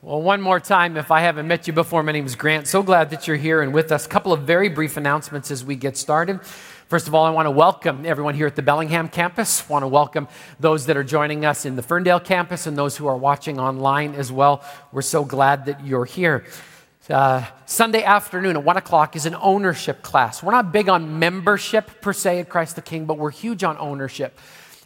Well, one more time, if I haven't met you before, my name is Grant. So glad that you're here and with us. A couple of very brief announcements as we get started. First of all, I want to welcome everyone here at the Bellingham campus. I want to welcome those that are joining us in the Ferndale campus and those who are watching online as well. We're so glad that you're here. Uh, Sunday afternoon at 1 o'clock is an ownership class. We're not big on membership per se at Christ the King, but we're huge on ownership.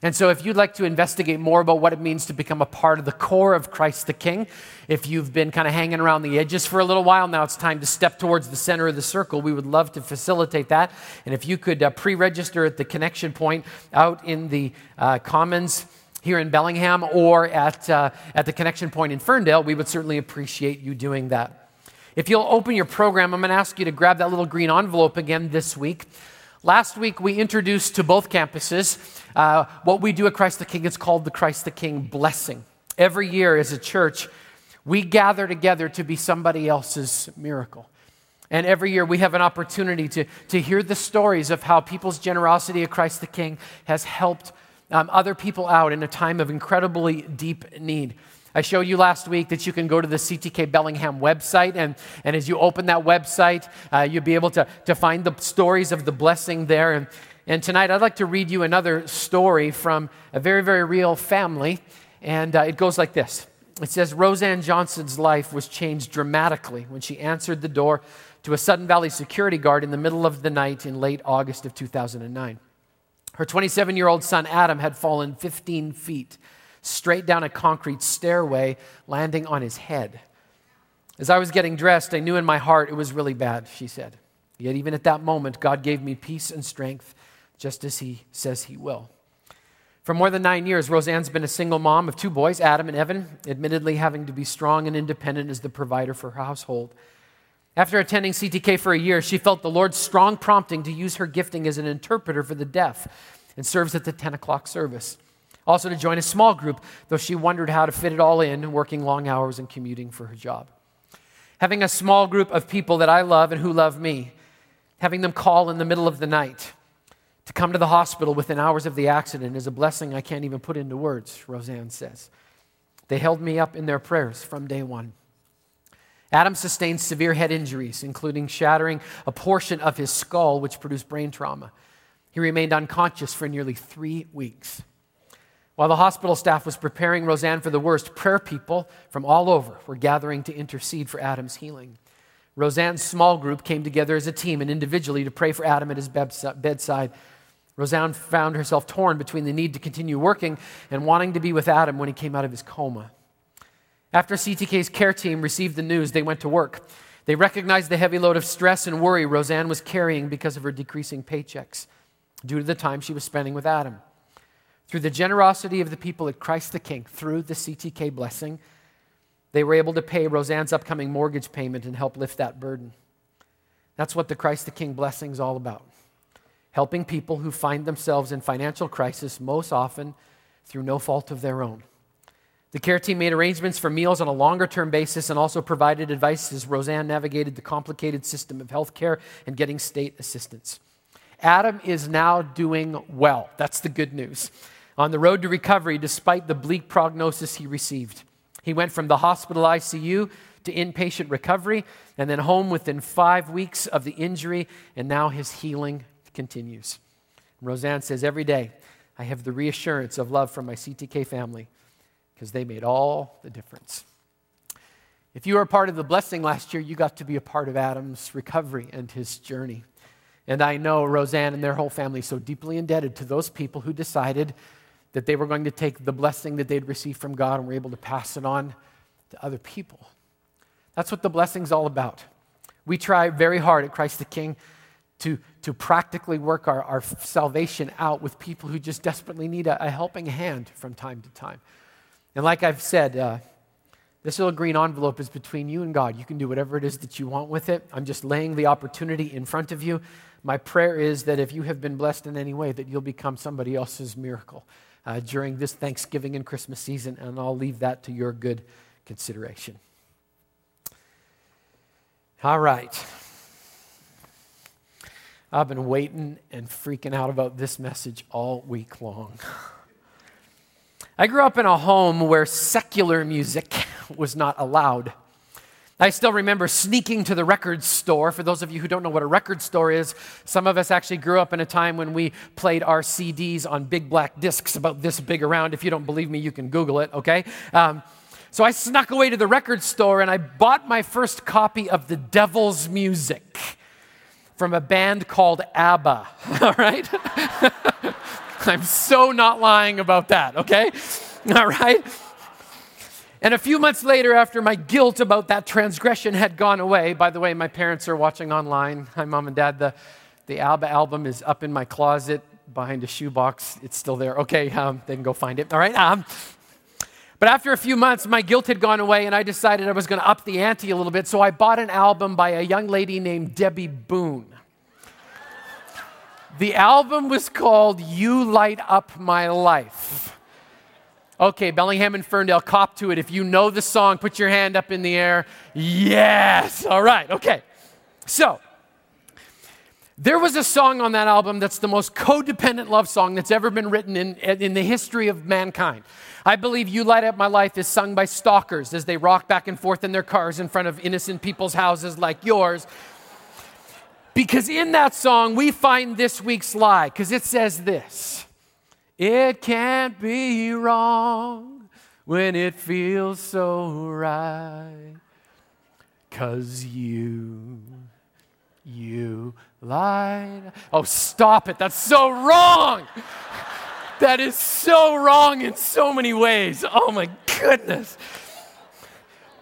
And so, if you'd like to investigate more about what it means to become a part of the core of Christ the King, if you've been kind of hanging around the edges for a little while, now it's time to step towards the center of the circle. We would love to facilitate that. And if you could uh, pre register at the connection point out in the uh, Commons here in Bellingham or at, uh, at the connection point in Ferndale, we would certainly appreciate you doing that. If you'll open your program, I'm going to ask you to grab that little green envelope again this week. Last week, we introduced to both campuses uh, what we do at Christ the King. is called the Christ the King blessing. Every year, as a church, we gather together to be somebody else's miracle. And every year, we have an opportunity to, to hear the stories of how people's generosity at Christ the King has helped um, other people out in a time of incredibly deep need. I showed you last week that you can go to the CTK Bellingham website, and, and as you open that website, uh, you'll be able to, to find the stories of the blessing there. And, and tonight, I'd like to read you another story from a very, very real family, and uh, it goes like this It says, Roseanne Johnson's life was changed dramatically when she answered the door to a Sudden Valley security guard in the middle of the night in late August of 2009. Her 27 year old son, Adam, had fallen 15 feet straight down a concrete stairway, landing on his head. As I was getting dressed, I knew in my heart it was really bad, she said. Yet, even at that moment, God gave me peace and strength, just as He says He will. For more than nine years, Roseanne's been a single mom of two boys, Adam and Evan, admittedly having to be strong and independent as the provider for her household. After attending CTK for a year, she felt the Lord's strong prompting to use her gifting as an interpreter for the deaf and serves at the 10 o'clock service. Also, to join a small group, though she wondered how to fit it all in, working long hours and commuting for her job. Having a small group of people that I love and who love me, having them call in the middle of the night to come to the hospital within hours of the accident is a blessing I can't even put into words, Roseanne says. They held me up in their prayers from day one. Adam sustained severe head injuries, including shattering a portion of his skull, which produced brain trauma. He remained unconscious for nearly three weeks. While the hospital staff was preparing Roseanne for the worst, prayer people from all over were gathering to intercede for Adam's healing. Roseanne's small group came together as a team and individually to pray for Adam at his bedside. Roseanne found herself torn between the need to continue working and wanting to be with Adam when he came out of his coma. After CTK's care team received the news, they went to work. They recognized the heavy load of stress and worry Roseanne was carrying because of her decreasing paychecks due to the time she was spending with Adam. Through the generosity of the people at Christ the King, through the CTK blessing, they were able to pay Roseanne's upcoming mortgage payment and help lift that burden. That's what the Christ the King blessing is all about. Helping people who find themselves in financial crisis, most often through no fault of their own. The care team made arrangements for meals on a longer term basis and also provided advice as Roseanne navigated the complicated system of health care and getting state assistance. Adam is now doing well. That's the good news. On the road to recovery, despite the bleak prognosis he received, he went from the hospital ICU to inpatient recovery and then home within five weeks of the injury, and now his healing continues. Roseanne says, Every day I have the reassurance of love from my CTK family because they made all the difference. If you were a part of the blessing last year, you got to be a part of Adam's recovery and his journey. And I know Roseanne and their whole family so deeply indebted to those people who decided that they were going to take the blessing that they'd received from God and were able to pass it on to other people. That's what the blessing's all about. We try very hard at Christ the King to, to practically work our, our salvation out with people who just desperately need a, a helping hand from time to time. And like I've said, uh, this little green envelope is between you and God. You can do whatever it is that you want with it. I'm just laying the opportunity in front of you. My prayer is that if you have been blessed in any way, that you'll become somebody else's miracle uh, during this Thanksgiving and Christmas season, and I'll leave that to your good consideration. All right. I've been waiting and freaking out about this message all week long. I grew up in a home where secular music was not allowed. I still remember sneaking to the record store. For those of you who don't know what a record store is, some of us actually grew up in a time when we played our CDs on big black discs about this big around. If you don't believe me, you can Google it, okay? Um, so I snuck away to the record store and I bought my first copy of The Devil's Music from a band called ABBA, all right? I'm so not lying about that, okay? All right? And a few months later, after my guilt about that transgression had gone away, by the way, my parents are watching online. Hi, mom and dad. The, the ABBA album is up in my closet behind a shoebox. It's still there. Okay, um, they can go find it. All right. Um, but after a few months, my guilt had gone away, and I decided I was going to up the ante a little bit. So I bought an album by a young lady named Debbie Boone. The album was called You Light Up My Life. Okay, Bellingham and Ferndale, cop to it. If you know the song, put your hand up in the air. Yes. All right, okay. So, there was a song on that album that's the most codependent love song that's ever been written in, in the history of mankind. I believe You Light Up My Life is sung by stalkers as they rock back and forth in their cars in front of innocent people's houses like yours. Because in that song, we find this week's lie, because it says this it can't be wrong when it feels so right. Cause you, you lied. Oh, stop it. That's so wrong. that is so wrong in so many ways. Oh my goodness.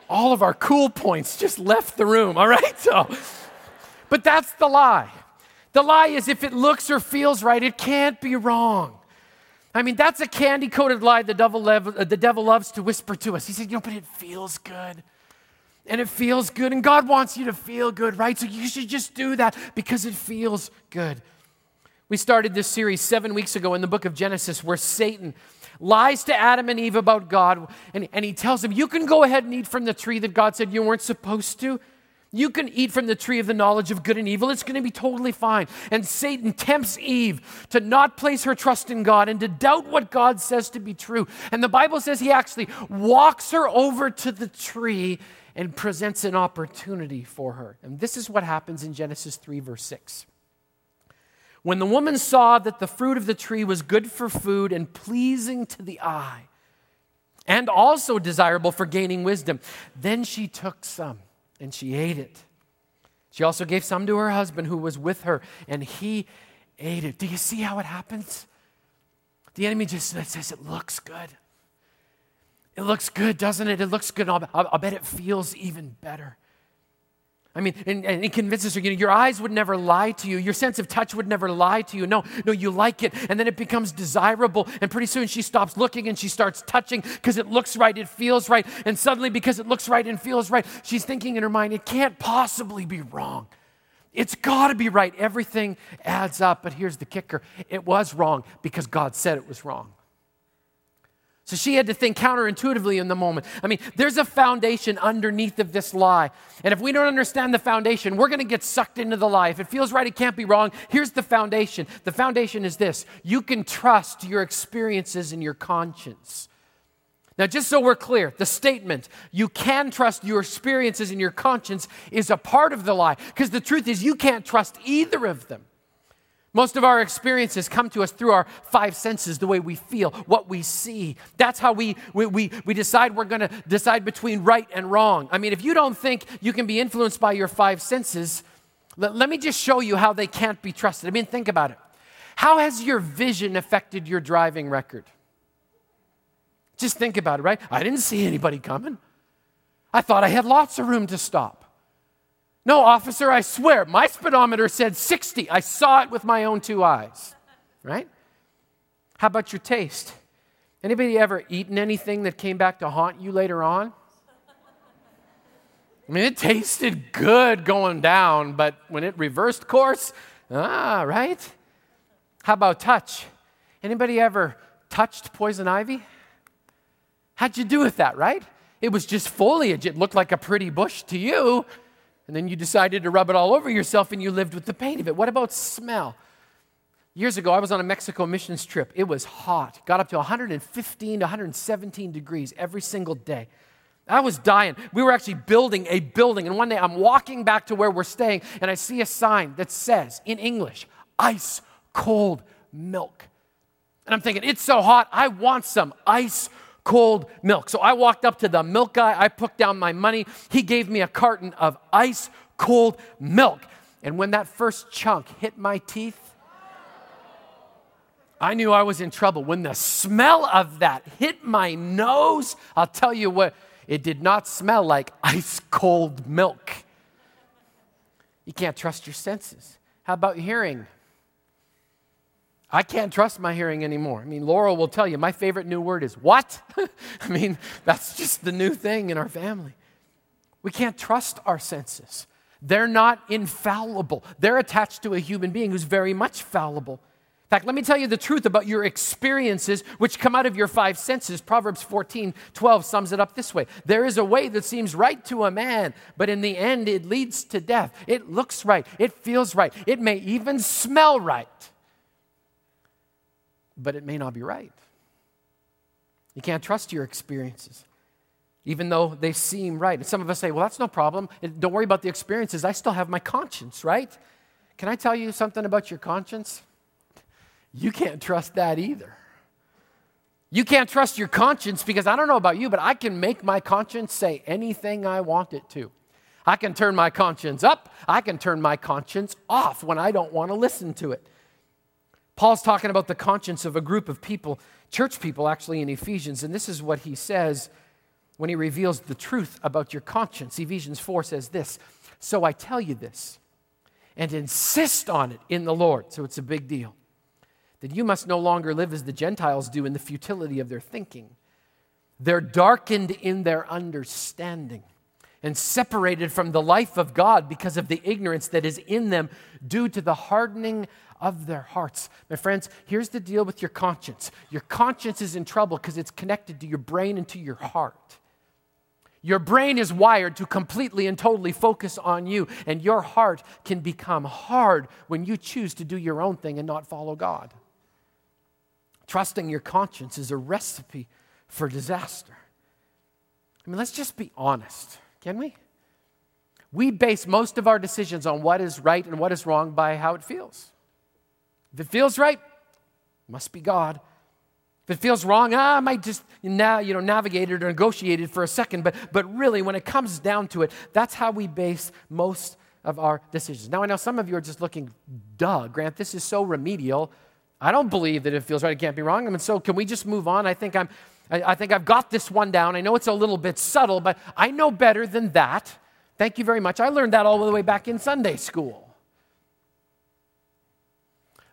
All of our cool points just left the room, all right? So, but that's the lie. The lie is if it looks or feels right, it can't be wrong. I mean, that's a candy coated lie the devil, uh, the devil loves to whisper to us. He said, You know, but it feels good. And it feels good. And God wants you to feel good, right? So you should just do that because it feels good. We started this series seven weeks ago in the book of Genesis where Satan lies to Adam and Eve about God. And, and he tells them, You can go ahead and eat from the tree that God said you weren't supposed to. You can eat from the tree of the knowledge of good and evil. It's going to be totally fine. And Satan tempts Eve to not place her trust in God and to doubt what God says to be true. And the Bible says he actually walks her over to the tree and presents an opportunity for her. And this is what happens in Genesis 3, verse 6. When the woman saw that the fruit of the tree was good for food and pleasing to the eye, and also desirable for gaining wisdom, then she took some and she ate it. She also gave some to her husband who was with her, and he ate it. Do you see how it happens? The enemy just says it looks good. It looks good, doesn't it? It looks good. I'll, I'll, bet it feels even better. I mean, and, and it convinces her, you know, your eyes would never lie to you. Your sense of touch would never lie to you. No, no, you like it. And then it becomes desirable. And pretty soon she stops looking and she starts touching because it looks right, it feels right. And suddenly, because it looks right and feels right, she's thinking in her mind, it can't possibly be wrong. It's got to be right. Everything adds up. But here's the kicker it was wrong because God said it was wrong. So she had to think counterintuitively in the moment. I mean, there's a foundation underneath of this lie. And if we don't understand the foundation, we're going to get sucked into the lie. If it feels right, it can't be wrong. Here's the foundation the foundation is this you can trust your experiences and your conscience. Now, just so we're clear, the statement, you can trust your experiences and your conscience, is a part of the lie. Because the truth is, you can't trust either of them. Most of our experiences come to us through our five senses, the way we feel, what we see. That's how we, we, we, we decide we're going to decide between right and wrong. I mean, if you don't think you can be influenced by your five senses, let, let me just show you how they can't be trusted. I mean, think about it. How has your vision affected your driving record? Just think about it, right? I didn't see anybody coming. I thought I had lots of room to stop. No, officer, I swear, my speedometer said 60. I saw it with my own two eyes, right? How about your taste? Anybody ever eaten anything that came back to haunt you later on? I mean, it tasted good going down, but when it reversed course, ah, right? How about touch? Anybody ever touched poison ivy? How'd you do with that, right? It was just foliage. It looked like a pretty bush to you, and then you decided to rub it all over yourself and you lived with the pain of it. What about smell? Years ago, I was on a Mexico missions trip. It was hot, got up to 115 to 117 degrees every single day. I was dying. We were actually building a building. And one day I'm walking back to where we're staying and I see a sign that says in English, ice cold milk. And I'm thinking, it's so hot, I want some ice cold milk. So I walked up to the milk guy, I put down my money. He gave me a carton of ice cold milk. And when that first chunk hit my teeth, I knew I was in trouble. When the smell of that hit my nose, I'll tell you what, it did not smell like ice cold milk. You can't trust your senses. How about hearing? I can't trust my hearing anymore. I mean, Laurel will tell you my favorite new word is what? I mean, that's just the new thing in our family. We can't trust our senses. They're not infallible, they're attached to a human being who's very much fallible. In fact, let me tell you the truth about your experiences which come out of your five senses. Proverbs 14 12 sums it up this way There is a way that seems right to a man, but in the end it leads to death. It looks right, it feels right, it may even smell right but it may not be right. You can't trust your experiences, even though they seem right. And some of us say, well, that's no problem. Don't worry about the experiences. I still have my conscience, right? Can I tell you something about your conscience? You can't trust that either. You can't trust your conscience because I don't know about you, but I can make my conscience say anything I want it to. I can turn my conscience up, I can turn my conscience off when I don't want to listen to it. Paul's talking about the conscience of a group of people, church people actually in Ephesians, and this is what he says when he reveals the truth about your conscience. Ephesians 4 says this So I tell you this, and insist on it in the Lord. So it's a big deal. That you must no longer live as the Gentiles do in the futility of their thinking. They're darkened in their understanding and separated from the life of God because of the ignorance that is in them due to the hardening of their hearts. My friends, here's the deal with your conscience your conscience is in trouble because it's connected to your brain and to your heart. Your brain is wired to completely and totally focus on you, and your heart can become hard when you choose to do your own thing and not follow God. Trusting your conscience is a recipe for disaster. I mean, let's just be honest, can we? We base most of our decisions on what is right and what is wrong by how it feels. If it feels right, it must be God. If it feels wrong, ah, I might just now, you know, navigate it or negotiate it for a second. But, but really, when it comes down to it, that's how we base most of our decisions. Now, I know some of you are just looking, duh, Grant, this is so remedial. I don't believe that it feels right. It can't be wrong. I mean, so can we just move on? I think I'm, I, I think I've got this one down. I know it's a little bit subtle, but I know better than that. Thank you very much. I learned that all the way back in Sunday school.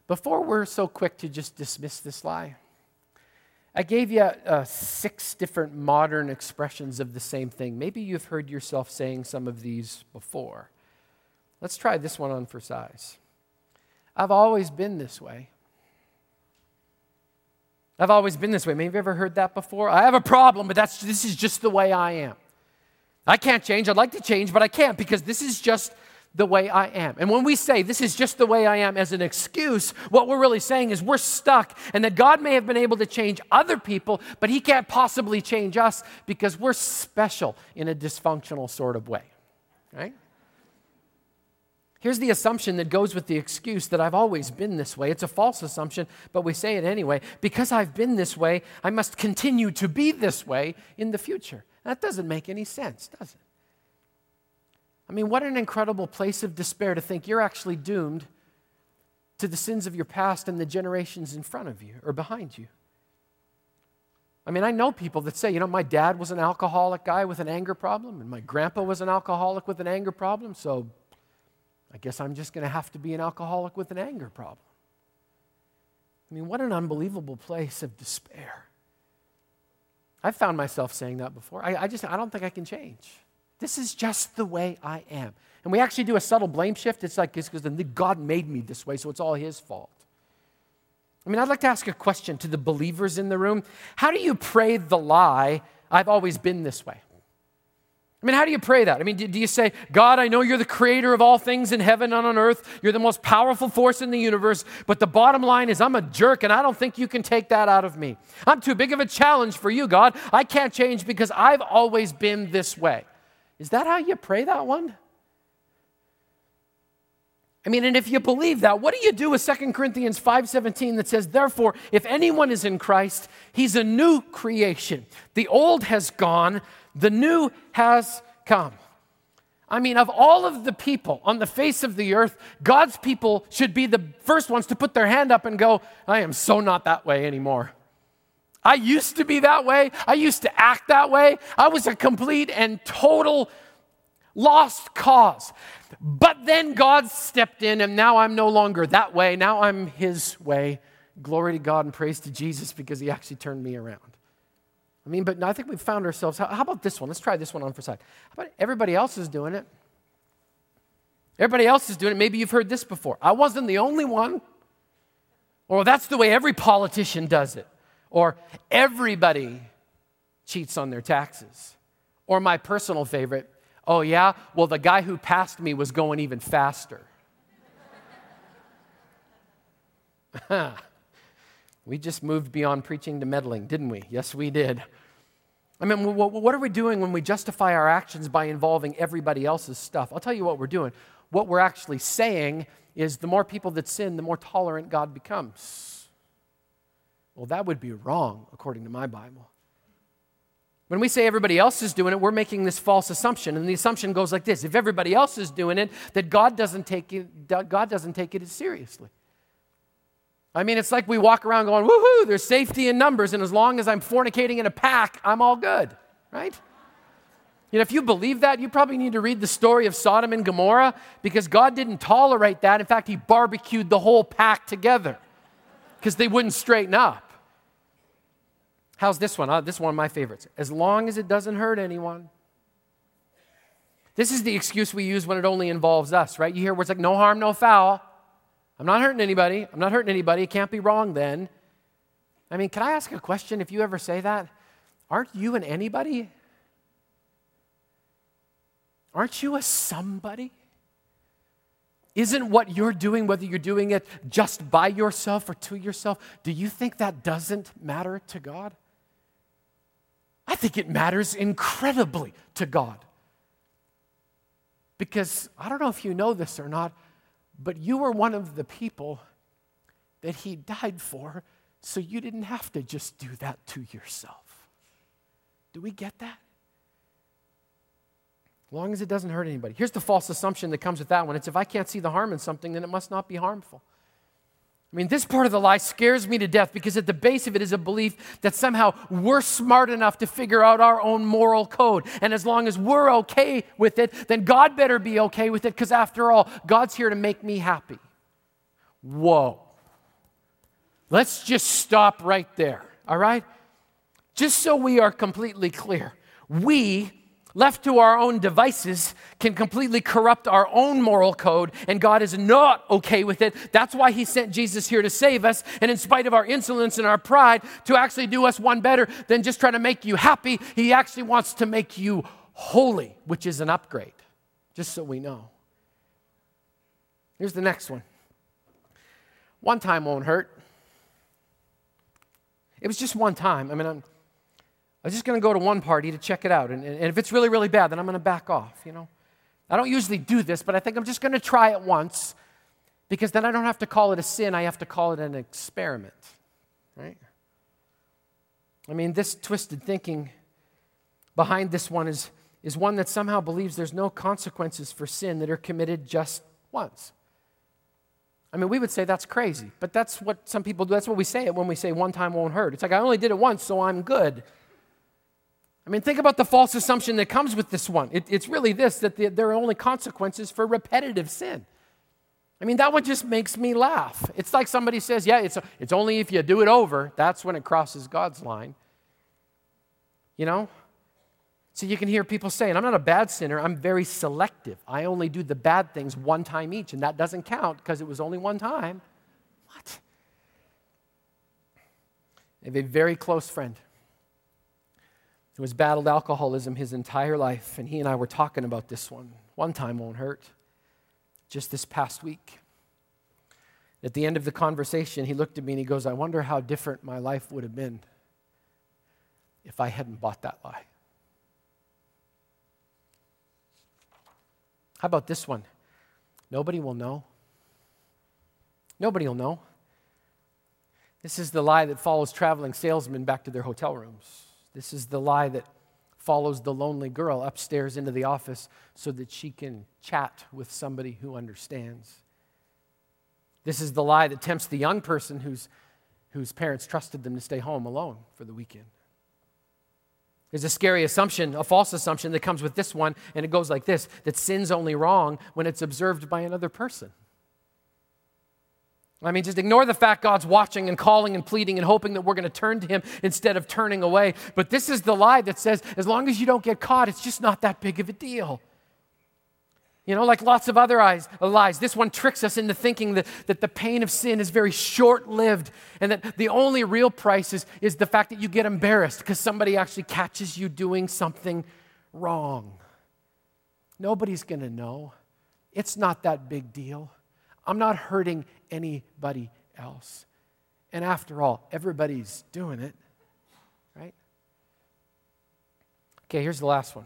Before we're so quick to just dismiss this lie, I gave you uh, six different modern expressions of the same thing. Maybe you've heard yourself saying some of these before. Let's try this one on for size. I've always been this way. I've always been this way. Maybe you've ever heard that before. I have a problem, but that's, this is just the way I am. I can't change. I'd like to change, but I can't because this is just the way I am. And when we say this is just the way I am as an excuse, what we're really saying is we're stuck and that God may have been able to change other people, but He can't possibly change us because we're special in a dysfunctional sort of way. Right? Here's the assumption that goes with the excuse that I've always been this way. It's a false assumption, but we say it anyway. Because I've been this way, I must continue to be this way in the future. That doesn't make any sense, does it? I mean, what an incredible place of despair to think you're actually doomed to the sins of your past and the generations in front of you or behind you. I mean, I know people that say, you know, my dad was an alcoholic guy with an anger problem, and my grandpa was an alcoholic with an anger problem, so I guess I'm just going to have to be an alcoholic with an anger problem. I mean, what an unbelievable place of despair. I've found myself saying that before. I, I just, I don't think I can change. This is just the way I am. And we actually do a subtle blame shift. It's like, it's because God made me this way, so it's all His fault. I mean, I'd like to ask a question to the believers in the room. How do you pray the lie, I've always been this way? I mean, how do you pray that? I mean, do, do, you say, God, I know you're the creator of all things in heaven and on earth. You're the most powerful force in the universe. But the bottom line is, I'm a jerk and I don't think you can take that out of me. I'm too big of a challenge for you, God. I can't change because I've always been this way. Is that how you pray that one? I mean, and if you believe that, what do you do with 2 Corinthians 5:17 that says, "Therefore, if anyone is in Christ, he's a new creation. The old has gone, the new has come. I mean, of all of the people on the face of the earth, God's people should be the first ones to put their hand up and go, I am so not that way anymore. I used to be that way. I used to act that way. I was a complete and total lost cause. But then God stepped in, and now I'm no longer that way. Now I'm His way. Glory to God and praise to Jesus because He actually turned me around. I mean, but I think we've found ourselves. How, how about this one? Let's try this one on for side. How about everybody else is doing it? Everybody else is doing it. Maybe you've heard this before. I wasn't the only one. Or that's the way every politician does it. Or everybody cheats on their taxes. Or my personal favorite, oh yeah, well, the guy who passed me was going even faster. We just moved beyond preaching to meddling, didn't we? Yes, we did. I mean, what are we doing when we justify our actions by involving everybody else's stuff? I'll tell you what we're doing. What we're actually saying is the more people that sin, the more tolerant God becomes. Well, that would be wrong, according to my Bible. When we say everybody else is doing it, we're making this false assumption. And the assumption goes like this if everybody else is doing it, that God doesn't take it, God doesn't take it as seriously. I mean, it's like we walk around going, woohoo, there's safety in numbers, and as long as I'm fornicating in a pack, I'm all good, right? You know, if you believe that, you probably need to read the story of Sodom and Gomorrah because God didn't tolerate that. In fact, He barbecued the whole pack together because they wouldn't straighten up. How's this one? Uh, this is one of my favorites. As long as it doesn't hurt anyone. This is the excuse we use when it only involves us, right? You hear words like no harm, no foul. I'm not hurting anybody. I'm not hurting anybody. It can't be wrong then. I mean, can I ask a question if you ever say that? Aren't you an anybody? Aren't you a somebody? Isn't what you're doing, whether you're doing it just by yourself or to yourself, do you think that doesn't matter to God? I think it matters incredibly to God. Because I don't know if you know this or not, but you were one of the people that he died for, so you didn't have to just do that to yourself. Do we get that? As long as it doesn't hurt anybody. Here's the false assumption that comes with that one it's if I can't see the harm in something, then it must not be harmful. I mean, this part of the lie scares me to death because at the base of it is a belief that somehow we're smart enough to figure out our own moral code. And as long as we're okay with it, then God better be okay with it because after all, God's here to make me happy. Whoa. Let's just stop right there, all right? Just so we are completely clear. We left to our own devices, can completely corrupt our own moral code, and God is not okay with it. That's why He sent Jesus here to save us, and in spite of our insolence and our pride, to actually do us one better than just trying to make you happy, He actually wants to make you holy, which is an upgrade, just so we know. Here's the next one one time won't hurt. It was just one time. I mean, I'm I'm just going to go to one party to check it out. And, and if it's really, really bad, then I'm going to back off, you know. I don't usually do this, but I think I'm just going to try it once because then I don't have to call it a sin. I have to call it an experiment, right? I mean, this twisted thinking behind this one is, is one that somehow believes there's no consequences for sin that are committed just once. I mean, we would say that's crazy, but that's what some people do. That's what we say it when we say one time won't hurt. It's like, I only did it once, so I'm good. I mean, think about the false assumption that comes with this one. It, it's really this that the, there are only consequences for repetitive sin. I mean, that one just makes me laugh. It's like somebody says, yeah, it's, it's only if you do it over, that's when it crosses God's line. You know? So you can hear people saying, I'm not a bad sinner, I'm very selective. I only do the bad things one time each, and that doesn't count because it was only one time. What? I have a very close friend who has battled alcoholism his entire life, and he and I were talking about this one. One time won't hurt. Just this past week. At the end of the conversation, he looked at me and he goes, I wonder how different my life would have been if I hadn't bought that lie. How about this one? Nobody will know. Nobody will know. This is the lie that follows traveling salesmen back to their hotel rooms. This is the lie that follows the lonely girl upstairs into the office so that she can chat with somebody who understands. This is the lie that tempts the young person whose, whose parents trusted them to stay home alone for the weekend. There's a scary assumption, a false assumption that comes with this one, and it goes like this that sin's only wrong when it's observed by another person. I mean, just ignore the fact God's watching and calling and pleading and hoping that we're going to turn to Him instead of turning away. But this is the lie that says, as long as you don't get caught, it's just not that big of a deal. You know, like lots of other lies, this one tricks us into thinking that, that the pain of sin is very short lived and that the only real price is, is the fact that you get embarrassed because somebody actually catches you doing something wrong. Nobody's going to know. It's not that big deal. I'm not hurting anybody else. And after all, everybody's doing it, right? Okay, here's the last one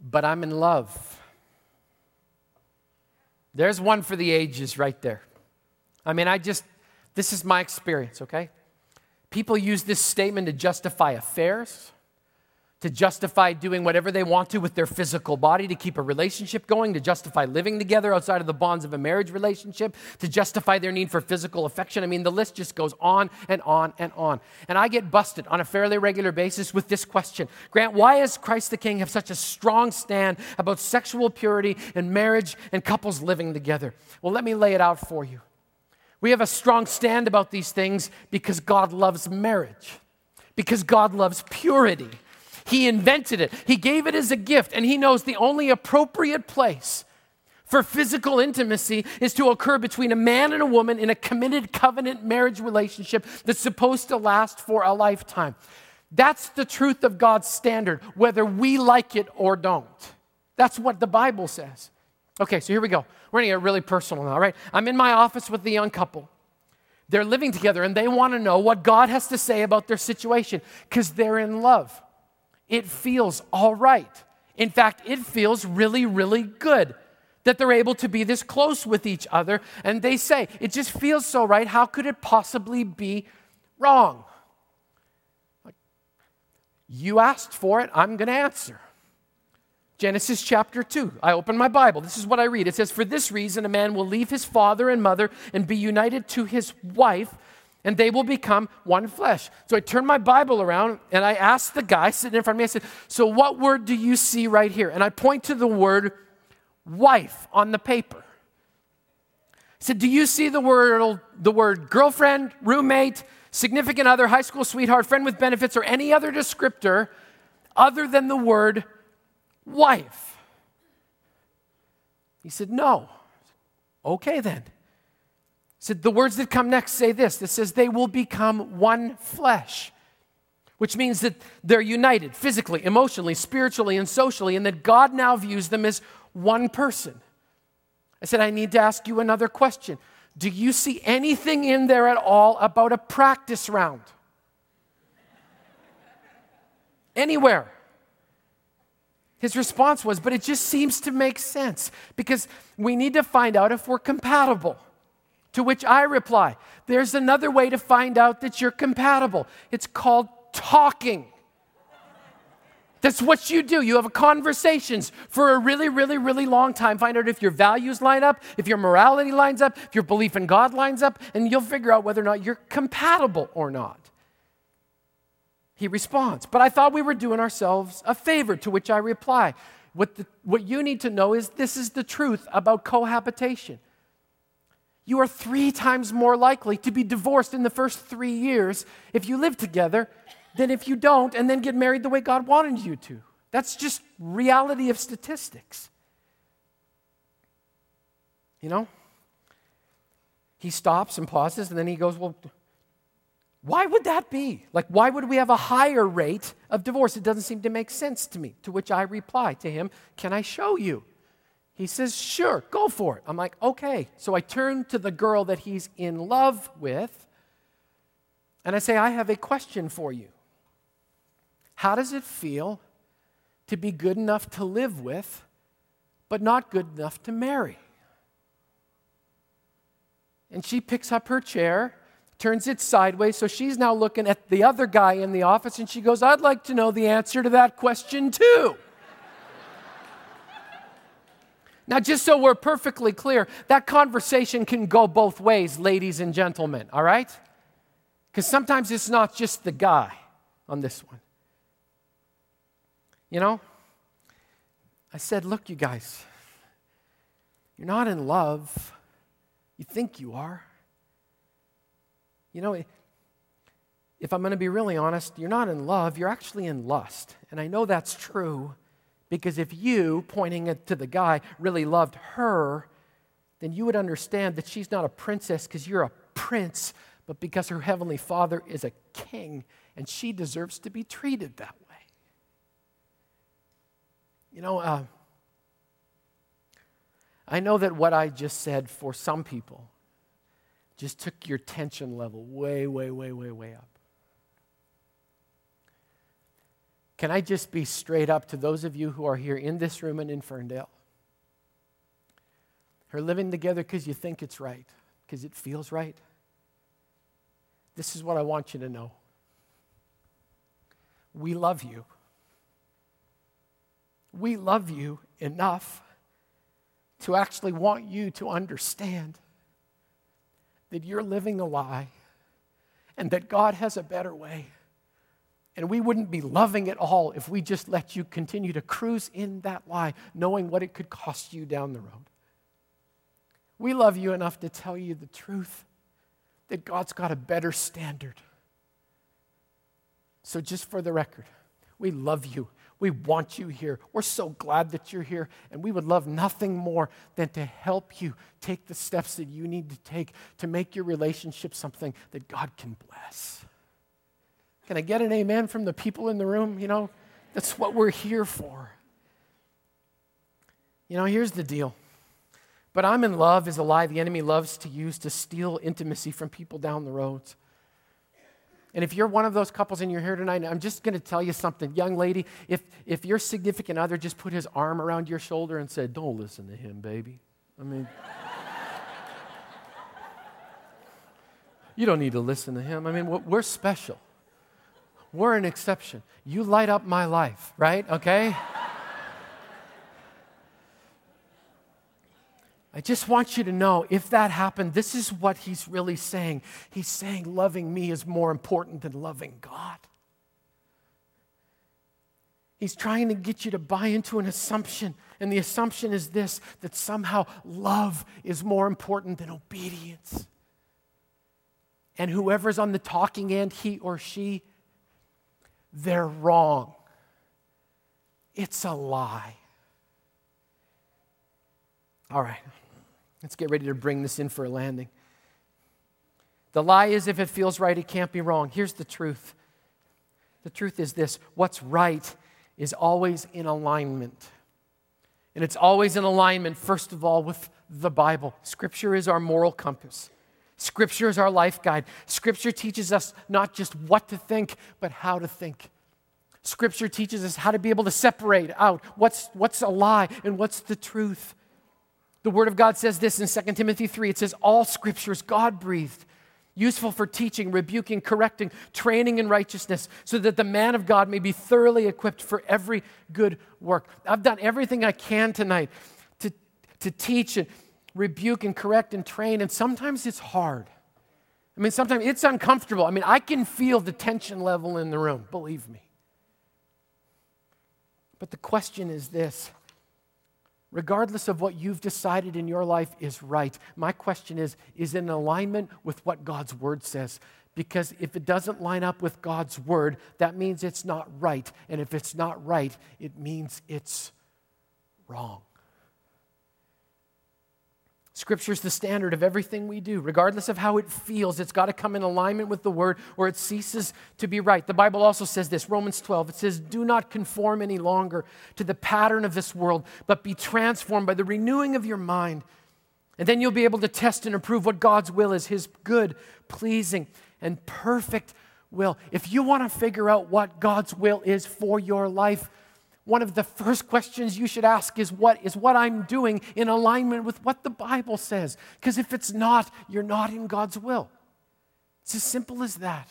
but I'm in love. There's one for the ages right there. I mean, I just, this is my experience, okay? People use this statement to justify affairs, to justify doing whatever they want to with their physical body to keep a relationship going, to justify living together outside of the bonds of a marriage relationship, to justify their need for physical affection. I mean, the list just goes on and on and on. And I get busted on a fairly regular basis with this question Grant, why does Christ the King have such a strong stand about sexual purity and marriage and couples living together? Well, let me lay it out for you. We have a strong stand about these things because God loves marriage, because God loves purity he invented it, He gave it as a gift, and He knows the only appropriate place for physical intimacy is to occur between a man and a woman in a committed covenant marriage relationship that's supposed to last for a lifetime. That's the truth of God's standard, whether we like it or don't. That's what the Bible says. Okay, so here we go. We're gonna get really personal now, right? I'm in my office with the young couple. They're living together and they wanna know what God has to say about their situation because they're in love it feels all right. In fact, it feels really, really good that they're able to be this close with each other. And they say, it just feels so right. How could it possibly be wrong? You asked for it, I'm going to answer. Genesis chapter 2. I open my Bible. This is what I read. It says, For this reason, a man will leave his father and mother and be united to his wife, and they will become one flesh. So I turned my Bible around and I asked the guy sitting in front of me, I said, So what word do you see right here? And I point to the word wife on the paper. I said, Do you see the word, the word girlfriend, roommate, significant other, high school sweetheart, friend with benefits, or any other descriptor other than the word wife? He said, No. Okay then the words that come next say this. That says they will become one flesh which means that they're united physically emotionally spiritually and socially and that god now views them as one person. I said i need to ask you another question. Do you see anything in there at all about a practice round? Anywhere. His response was, but it just seems to make sense because we need to find out if we're compatible. To which I reply, there's another way to find out that you're compatible. It's called talking. That's what you do. You have conversations for a really, really, really long time. Find out if your values line up, if your morality lines up, if your belief in God lines up, and you'll figure out whether or not you're compatible or not. He responds, But I thought we were doing ourselves a favor, to which I reply, What, the, what you need to know is this is the truth about cohabitation you are three times more likely to be divorced in the first three years if you live together than if you don't and then get married the way God wanted you to. That's just reality of statistics. You know? He stops and pauses and then he goes, Well, Why would that be? Like, why would we have a higher rate of divorce? It doesn't seem to make sense to me. To which I reply to him, Can I show you? He says, Sure, go for it. I'm like, Okay. So I turn to the girl that he's in love with, and I say, I have a question for you. How does it feel to be good enough to live with, but not good enough to marry? And she picks up her chair turns it sideways. So she's now looking at the other guy in the office and she goes, I'd like to know the answer to that question too. Now, just so we're perfectly clear, that conversation can go both ways, ladies and gentlemen, all right? Because sometimes it's not just the guy on this one. You know, I said, Look, you guys, you're not in love. You think you are. You know, if I'm going to be really honest, you're not in love, you're actually in lust. And I know that's true because if you, pointing to the guy, really loved her, then you would understand that she's not a princess because you're a prince, but because her heavenly father is a king and she deserves to be treated that way. You know, uh, I know that what I just said for some people just took your tension level way, way, way, way, way up. Can I just be straight up to those of you who are here in this room and in Ferndale? Are living together because you think it's right, because it feels right? This is what I want you to know. We love you. We love you enough to actually want you to understand that you're living a lie and that God has a better way. And we wouldn't be loving it all if we just let you continue to cruise in that lie, knowing what it could cost you down the road. We love you enough to tell you the truth that God's got a better standard. So, just for the record, we love you we want you here. We're so glad that you're here, and we would love nothing more than to help you take the steps that you need to take to make your relationship something that God can bless. Can I get an amen from the people in the room? You know, that's what we're here for. You know, here's the deal. But I'm in love is a lie the enemy loves to use to steal intimacy from people down the roads. And if you're one of those couples and you're here tonight, I'm just going to tell you something. Young lady, if, if your significant other just put his arm around your shoulder and said, Don't listen to him, baby. I mean, you don't need to listen to him. I mean, we're special, we're an exception. You light up my life, right? Okay? I just want you to know if that happened, this is what he's really saying. He's saying loving me is more important than loving God. He's trying to get you to buy into an assumption, and the assumption is this that somehow love is more important than obedience. And whoever's on the talking end, he or she, they're wrong. It's a lie. All right. Let's get ready to bring this in for a landing. The lie is if it feels right, it can't be wrong. Here's the truth the truth is this what's right is always in alignment. And it's always in alignment, first of all, with the Bible. Scripture is our moral compass. Scripture is our life guide. Scripture teaches us not just what to think, but how to think. Scripture teaches us how to be able to separate out what's, what's a lie and what's the truth. The Word of God says this in 2 Timothy 3 it says, All scripture is God breathed, useful for teaching, rebuking, correcting, training in righteousness, so that the man of God may be thoroughly equipped for every good work. I've done everything I can tonight to, to teach and rebuke and correct and train, and sometimes it's hard. I mean, sometimes it's uncomfortable. I mean, I can feel the tension level in the room, believe me. But the question is this regardless of what you've decided in your life is right. My question is is it in alignment with what God's word says? Because if it doesn't line up with God's word, that means it's not right. And if it's not right, it means it's wrong. Scripture's the standard of everything we do, regardless of how it feels. It's got to come in alignment with the word or it ceases to be right. The Bible also says this Romans 12, it says, Do not conform any longer to the pattern of this world, but be transformed by the renewing of your mind. And then you'll be able to test and approve what God's will is, his good, pleasing, and perfect will. If you want to figure out what God's will is for your life, one of the first questions you should ask is what is what I'm doing in alignment with what the Bible says? Because if it's not, you're not in God's will. It's as simple as that.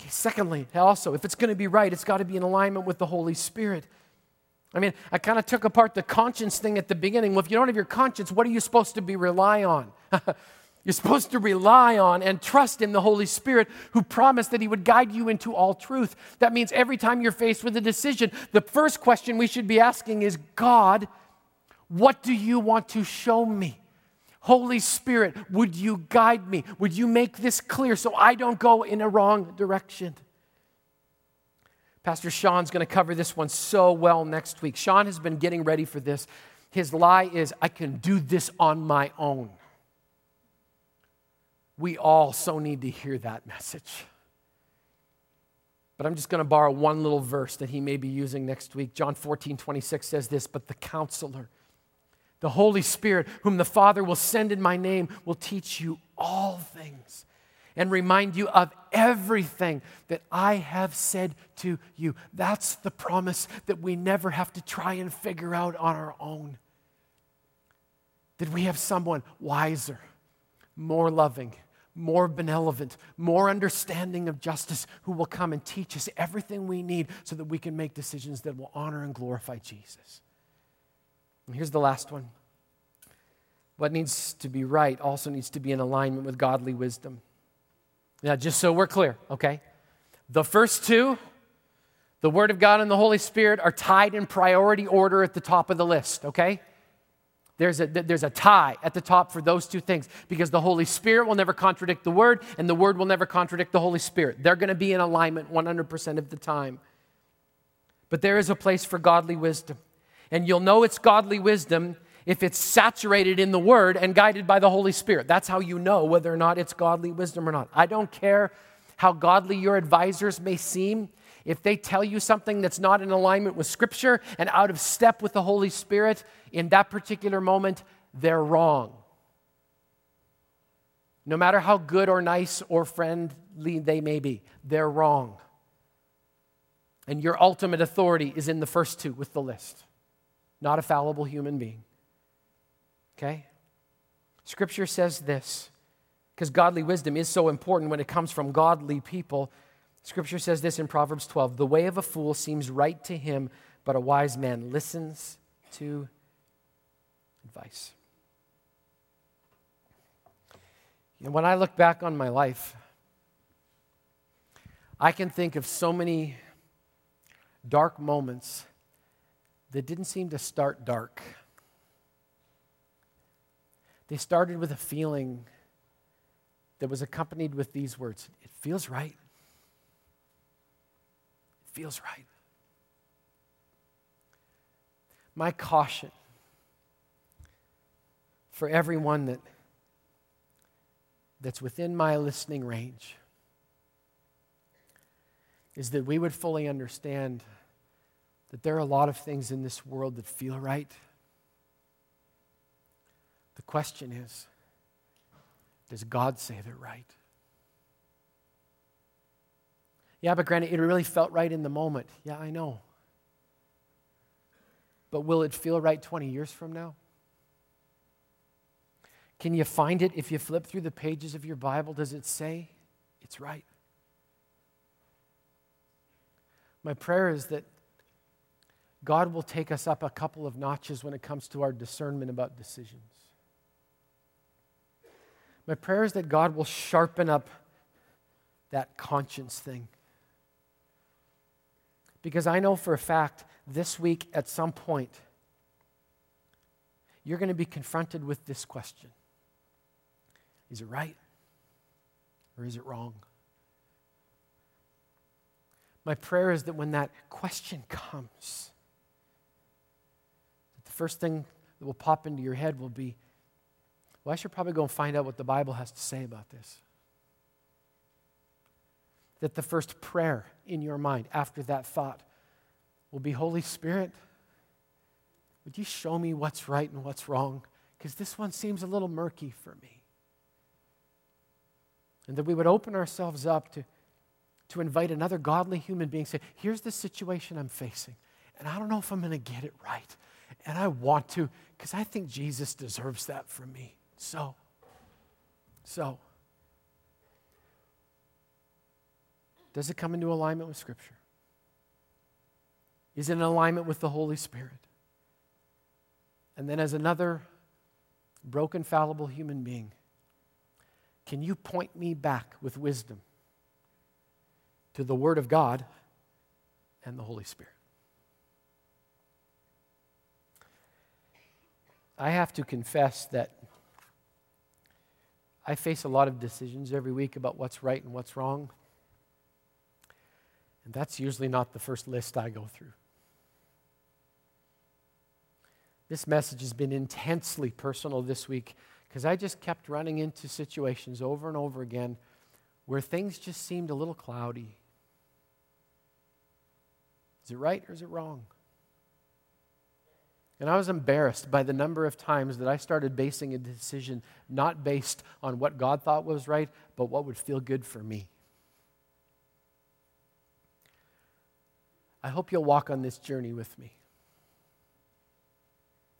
Okay, secondly, also, if it's going to be right, it's got to be in alignment with the Holy Spirit. I mean, I kind of took apart the conscience thing at the beginning. Well, if you don't have your conscience, what are you supposed to be rely on? You're supposed to rely on and trust in the Holy Spirit who promised that He would guide you into all truth. That means every time you're faced with a decision, the first question we should be asking is God, what do you want to show me? Holy Spirit, would you guide me? Would you make this clear so I don't go in a wrong direction? Pastor Sean's going to cover this one so well next week. Sean has been getting ready for this. His lie is, I can do this on my own. We all so need to hear that message. But I'm just going to borrow one little verse that he may be using next week. John 14, 26 says this But the counselor, the Holy Spirit, whom the Father will send in my name, will teach you all things and remind you of everything that I have said to you. That's the promise that we never have to try and figure out on our own. That we have someone wiser, more loving, more benevolent, more understanding of justice, who will come and teach us everything we need so that we can make decisions that will honor and glorify Jesus. And here's the last one. What needs to be right also needs to be in alignment with godly wisdom. Now, just so we're clear, okay? The first two, the Word of God and the Holy Spirit, are tied in priority order at the top of the list, okay? There's a, there's a tie at the top for those two things because the Holy Spirit will never contradict the Word, and the Word will never contradict the Holy Spirit. They're going to be in alignment 100% of the time. But there is a place for godly wisdom. And you'll know it's godly wisdom if it's saturated in the Word and guided by the Holy Spirit. That's how you know whether or not it's godly wisdom or not. I don't care how godly your advisors may seem. If they tell you something that's not in alignment with Scripture and out of step with the Holy Spirit in that particular moment, they're wrong. No matter how good or nice or friendly they may be, they're wrong. And your ultimate authority is in the first two with the list, not a fallible human being. Okay? Scripture says this because godly wisdom is so important when it comes from godly people. Scripture says this in Proverbs 12 The way of a fool seems right to him, but a wise man listens to advice. And when I look back on my life, I can think of so many dark moments that didn't seem to start dark. They started with a feeling that was accompanied with these words It feels right feels right. My caution for everyone that, that's within my listening range is that we would fully understand that there are a lot of things in this world that feel right. The question is does God say they're right? Yeah, but granted, it really felt right in the moment. Yeah, I know. But will it feel right 20 years from now? Can you find it if you flip through the pages of your Bible? Does it say it's right? My prayer is that God will take us up a couple of notches when it comes to our discernment about decisions. My prayer is that God will sharpen up that conscience thing. Because I know for a fact this week at some point, you're going to be confronted with this question Is it right or is it wrong? My prayer is that when that question comes, that the first thing that will pop into your head will be Well, I should probably go and find out what the Bible has to say about this. That the first prayer in your mind after that thought will be Holy Spirit, would you show me what's right and what's wrong? Because this one seems a little murky for me. And that we would open ourselves up to, to invite another godly human being, say, Here's the situation I'm facing, and I don't know if I'm going to get it right. And I want to, because I think Jesus deserves that from me. So, so, does it come into alignment with Scripture? Is it in alignment with the Holy Spirit? And then, as another broken, fallible human being, can you point me back with wisdom to the Word of God and the Holy Spirit? I have to confess that I face a lot of decisions every week about what's right and what's wrong. And that's usually not the first list I go through. This message has been intensely personal this week because I just kept running into situations over and over again where things just seemed a little cloudy. Is it right or is it wrong? And I was embarrassed by the number of times that I started basing a decision not based on what God thought was right, but what would feel good for me. I hope you'll walk on this journey with me.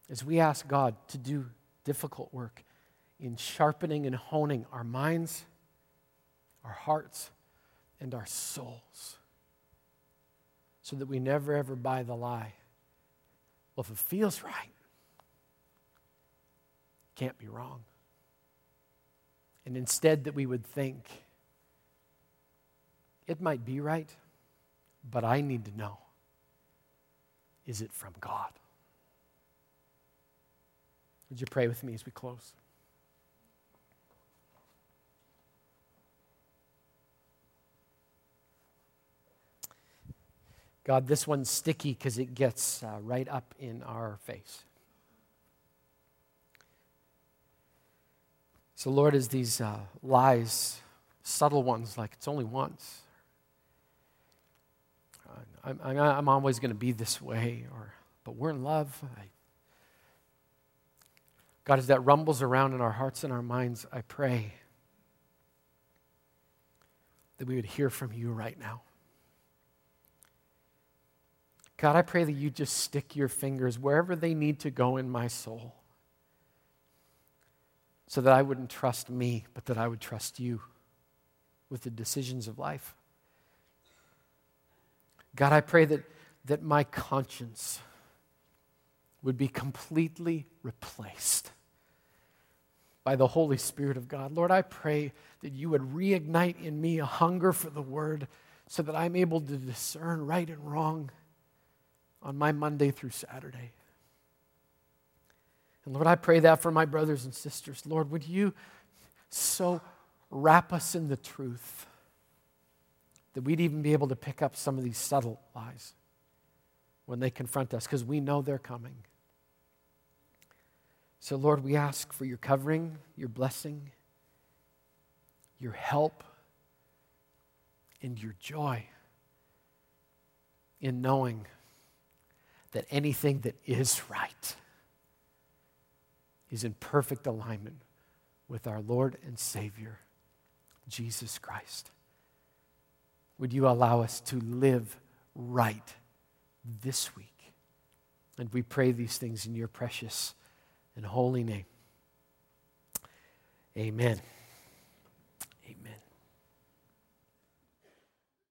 As we ask God to do difficult work in sharpening and honing our minds, our hearts, and our souls, so that we never ever buy the lie well, if it feels right, it can't be wrong. And instead, that we would think, it might be right, but I need to know is it from God? Would you pray with me as we close? God, this one's sticky because it gets uh, right up in our face. So, Lord, as these uh, lies, subtle ones, like it's only once, I'm, I'm, always going to be this way, or but we're in love. I, God, as that rumbles around in our hearts and our minds, I pray that we would hear from you right now. God, I pray that you just stick your fingers wherever they need to go in my soul so that I wouldn't trust me, but that I would trust you with the decisions of life. God, I pray that, that my conscience would be completely replaced by the Holy Spirit of God. Lord, I pray that you would reignite in me a hunger for the word so that I'm able to discern right and wrong on my Monday through Saturday. And Lord, I pray that for my brothers and sisters. Lord, would you so wrap us in the truth that we'd even be able to pick up some of these subtle lies when they confront us because we know they're coming. So, Lord, we ask for your covering, your blessing, your help, and your joy in knowing that anything that is right is in perfect alignment with our Lord and Savior, Jesus Christ. Would you allow us to live right this week? And we pray these things in your precious and holy name. Amen.